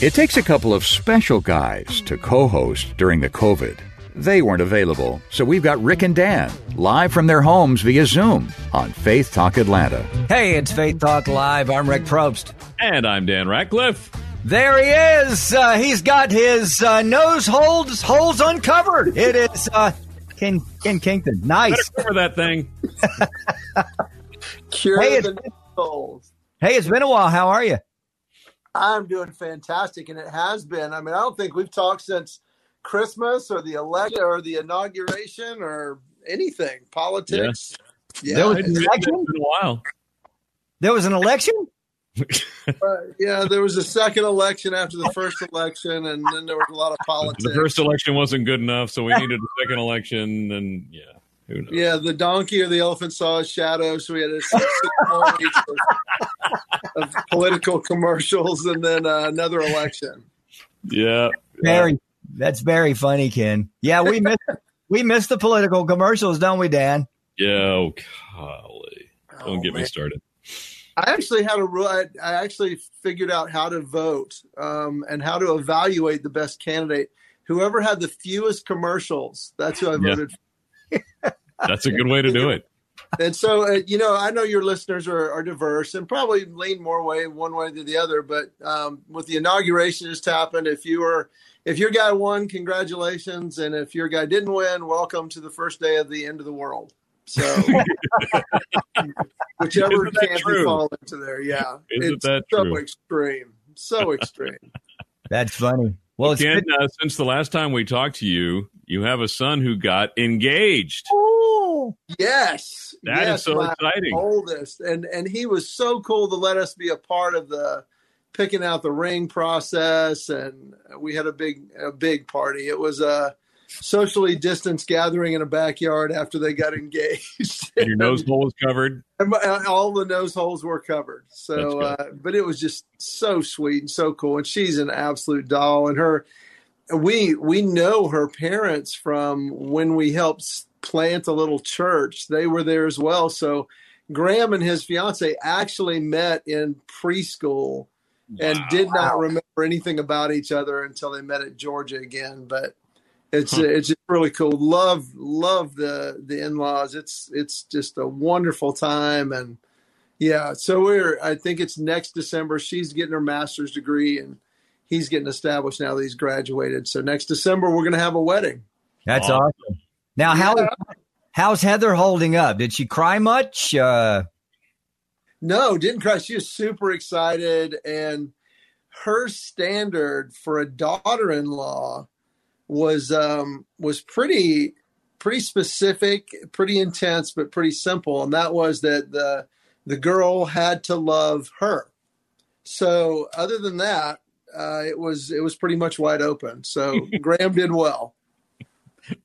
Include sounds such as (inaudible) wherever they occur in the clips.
It takes a couple of special guys to co host during the COVID. They weren't available, so we've got Rick and Dan live from their homes via Zoom on Faith Talk Atlanta. Hey, it's Faith Talk Live. I'm Rick Probst. And I'm Dan Ratcliffe. There he is. Uh, he's got his uh, nose holes holes uncovered. It is uh, Ken Ken Kington. Nice. Better cover that thing. (laughs) Cure Hey, the holes. Hey, it's been a while. How are you? I'm doing fantastic, and it has been. I mean, I don't think we've talked since Christmas or the election or the inauguration or anything. Politics. Yeah, There was an election. it's been a while. There was an election. (laughs) uh, yeah. There was a second election after the first election, and then there was a lot of politics. The first election wasn't good enough, so we needed a second election, and yeah, who knows? Yeah, the donkey or the elephant saw his shadow, so we had a six, six of, of political commercials, and then uh, another election. Yeah, Very. That's very funny, Ken. Yeah, we missed (laughs) we missed the political commercials, don't we, Dan? yeah. Oh, golly. Don't Oh, get me started. I actually had a rule. I, I actually figured out how to vote um, and how to evaluate the best candidate. Whoever had the fewest commercials, that's who I Yeah. voted. (laughs) That's a good way to do it. And so, uh, you know, I know your listeners are, are diverse and probably lean more way one way than the other. But um, with the inauguration just happened, if you were if your guy won, congratulations, and if your guy didn't win, welcome to the first day of the end of the world. So, (laughs) whichever Isn't that camp true? you fall into there, yeah, Isn't it's that so true? extreme, so extreme. That's funny. Well, it's Ken, good. uh, since the last time we talked to you, you have a son who got engaged. Oh, Yes, That is yes, so exciting. Oldest, and and he was so cool to let us be a part of the picking out the ring process, and we had a big a big party. It was a socially distanced gathering in a backyard after they got engaged. And your nose hole was covered. And my- all the nose holes were covered. So, uh, but it was just so sweet and so cool. And she's an absolute doll. And her, we we know her parents from when we helped plant a little church. They were there as well. So, Graham and his fiance actually met in preschool and did not remember anything about each other until they met at Georgia again. But it's Huh. it's just really cool. Love love the the in laws. It's it's just a wonderful time and yeah. So we're I think it's next December. She's getting her master's degree and he's getting established now that he's graduated. So next December we're gonna have a wedding. That's Awesome. awesome. Now, how Yeah. how's Heather holding up? Did she cry much? Uh, No, didn't cry. She was super excited, and her standard for a daughter-in-law was um, was pretty pretty specific, pretty intense, but pretty simple. And that was that the the girl had to love her. So, other than that, uh, it was it was pretty much wide open. So (laughs) Graham did well.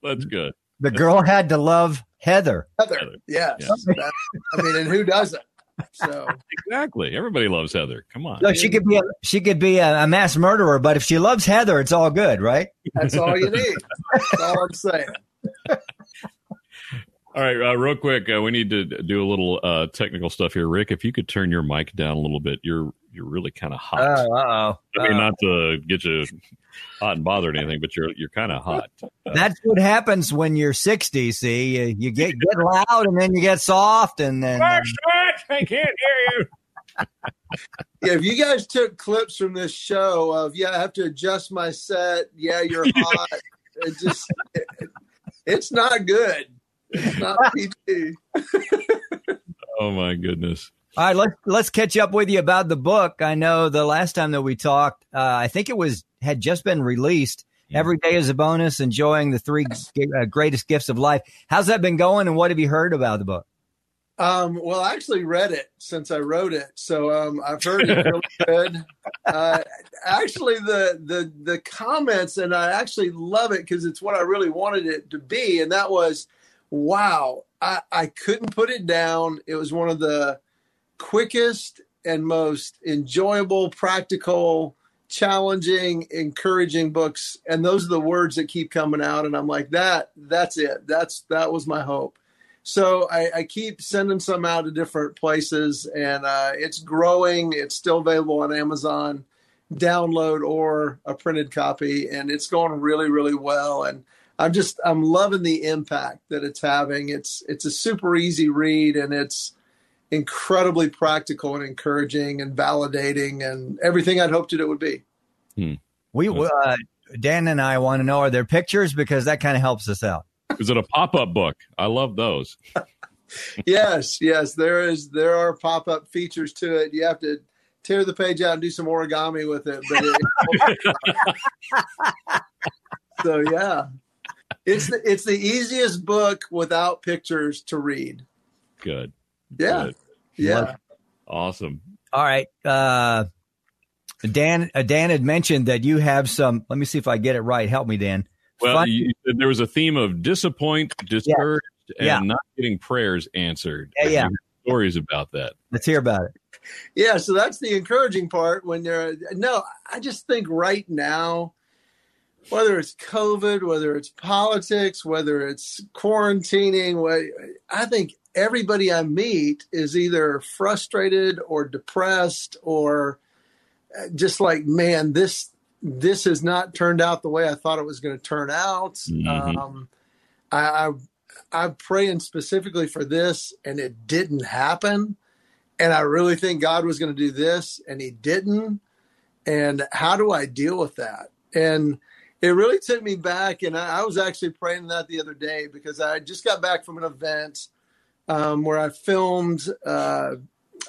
That's good. the girl had to love Heather. Heather, Heather. yes. Yeah. That- I mean, and who doesn't? So. Exactly. Everybody loves Heather. Come on. So she could be a, she could be a, a mass murderer, but if she loves Heather, it's all good, right? That's all you need. That's all I'm saying. (laughs) All right, uh, real quick, uh, we need to do a little uh, technical stuff here. Rick, if you could turn your mic down a little bit, you're you're really kind of hot. uh oh. I mean, not to get you hot and bothered or anything, but you're you're kind of hot. (laughs) That's what happens when you're 60. See, you, you get get loud and then you get soft, and then I can't hear you. (laughs) Yeah, if you guys took clips from this show of yeah, I have to adjust my set. Yeah, you're (laughs) hot. it just it, it's not good. It's not (laughs) PG. Oh my goodness. All right, let's let's catch up with you about the book. I know the last time that we talked, uh, I think it was had just been released. Every day is a bonus. Enjoying the three g- uh, greatest gifts of life. How's that been going, and what have you heard about the book? Um, well, I actually read it since I wrote it, so um, I've heard it (laughs) really good. Uh, actually the the the comments, and I actually love it because it's what I really wanted it to be, and that was, wow, I, I couldn't put it down. It was one of the quickest and most enjoyable, practical, challenging, encouraging books. And those are the words that keep coming out. And I'm like, that, that's it. That's, that was my hope. So I, I keep sending some out to different places and uh, it's growing. It's still available on Amazon, download or a printed copy. And it's going really, really well. And I'm just, I'm loving the impact that it's having. It's, it's a super easy read and it's, incredibly practical and encouraging and validating and everything I'd hoped it would be. Hmm. We uh, Dan and I want to know are there pictures because that kind of helps us out. Is it a pop up book? I love those. yes, yes, there is. There are pop up features to it. You have to tear the page out and do some origami with it. But it, (laughs) so yeah, it's the, it's the easiest book without pictures to read. Good. Yeah. Good. Yeah. Awesome. All right. Uh, Dan, uh, Dan had mentioned that you have some. Let me see if I get it right. Help me, Dan. Well, you, there was a theme of disappoint, discouraged, yeah. and yeah. not getting prayers answered. Yeah, yeah. Stories about that. Let's hear about it. Yeah, so that's the encouraging part. When you're no, I just think right now, whether it's COVID, whether it's politics, whether it's quarantining, I think everybody I meet is either frustrated or depressed or uh, just like, man, this this has not turned out the way I thought it was going to turn out. Mm-hmm. Um, I, I I'm praying specifically for this, and it didn't happen. And I really think God was going to do this, and He didn't. And how do I deal with that? And it really took me back, and I, I was actually praying that the other day because I just got back from an event um, where I filmed uh,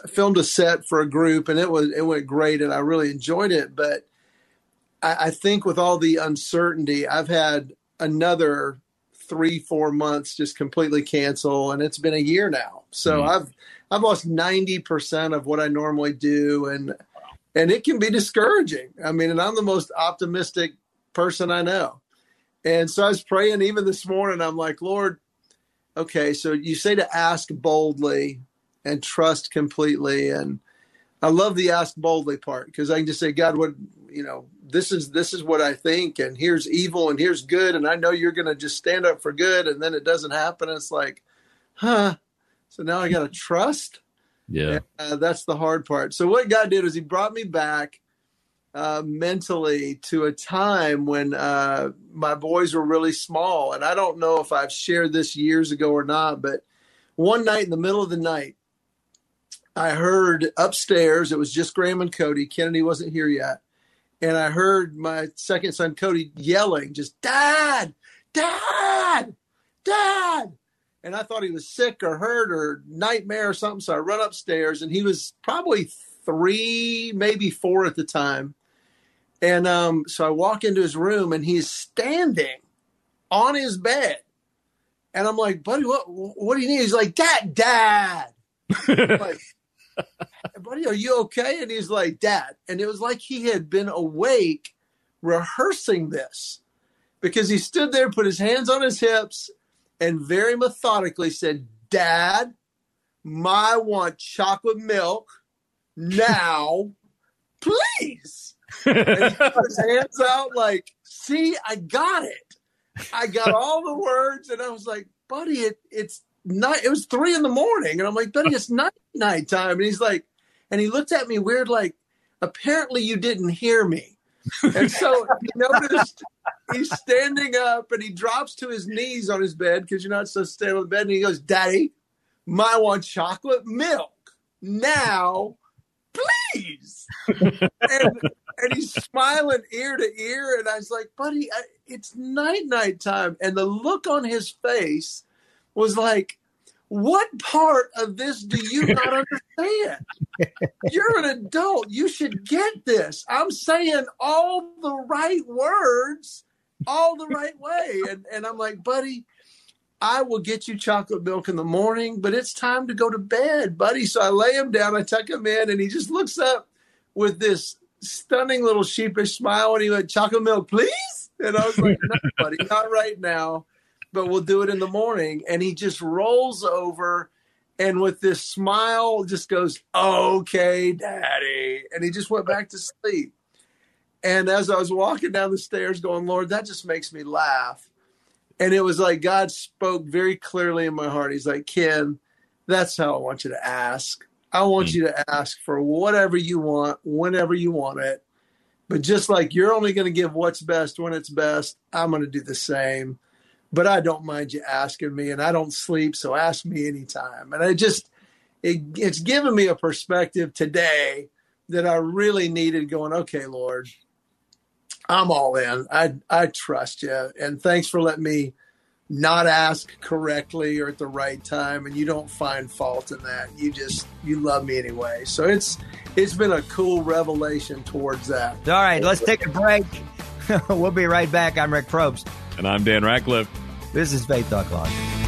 filmed a set for a group, and it was it went great, and I really enjoyed it. But I, I think with all the uncertainty, I've had another three four months just completely cancel, and it's been a year now. So mm-hmm. I've I've lost ninety percent of what I normally do, and and it can be discouraging. I mean, and I'm the most optimistic person I know. And so I was praying even this morning. I'm like, Lord, okay, so you say to ask boldly and trust completely. And I love the ask boldly part because I can just say, God, what, you know, this is, this is what I think. And here's evil and here's good. And I know you're going to just stand up for good. And then it doesn't happen. It's like, huh. So now I got to trust. Yeah. And, uh, that's the hard part. So what God did was he brought me back uh, mentally to a time when uh, my boys were really small. And I don't know if I've shared this years ago or not, but one night in the middle of the night, I heard upstairs, it was just Graham and Cody. Kennedy wasn't here yet. And I heard my second son, Cody, yelling, just, Dad, Dad, Dad. And I thought he was sick or hurt or nightmare or something. So I run upstairs and he was probably three, maybe four at the time. And um, so I walk into his room and he's standing on his bed. And I'm like, buddy, what what do you need? He's like, Dad, Dad. (laughs) like, (laughs) buddy, are you okay? And he's like, Dad. And it was like he had been awake rehearsing this because he stood there, put his hands on his hips, and very methodically said, Dad, my want chocolate milk now, (laughs) please and he put his hands out like, see, I got it. I got all the words, and I was like, buddy, it, it's not. It was three in the morning, and I'm like, buddy, it's night night time. And he's like, and he looked at me weird, like, apparently you didn't hear me. And so he (laughs) noticed he's standing up and he drops to his knees on his bed because you're not to stay on the bed. And he goes, Daddy, my want chocolate milk now, please. and and he's smiling ear to ear. And I was like, buddy, I, it's night night time. And the look on his face was like, what part of this do you not (laughs) understand? You're an adult. You should get this. I'm saying all the right words, all the right way. And, and I'm like, buddy, I will get you chocolate milk in the morning, but it's time to go to bed, buddy. So I lay him down, I tuck him in, and he just looks up with this stunning little sheepish smile and he went, chocolate milk, please? And I was like, no, buddy, not right now, but we'll do it in the morning. And he just rolls over and with this smile just goes, okay, daddy. And he just went back to sleep. And as I was walking down the stairs going, Lord, that just makes me laugh. And it was like God spoke very clearly in my heart. He's like, Ken, that's how I want you to ask. I want mm. you to ask for whatever you want, whenever you want it. But just like you're only going to give what's best when it's best, I'm going to do the same. But I don't mind you asking me, and I don't sleep, so ask me anytime. And I just, it, it's given me a perspective today that I really needed going, okay, Lord, I'm all in. I, I trust you. And thanks for letting me not ask correctly or at the right time and you don't find fault in that you just you love me anyway so it's it's been a cool revelation towards that all right let's take a break (laughs) we'll be right back i'm rick probst and i'm dan ratcliffe this is faith talk live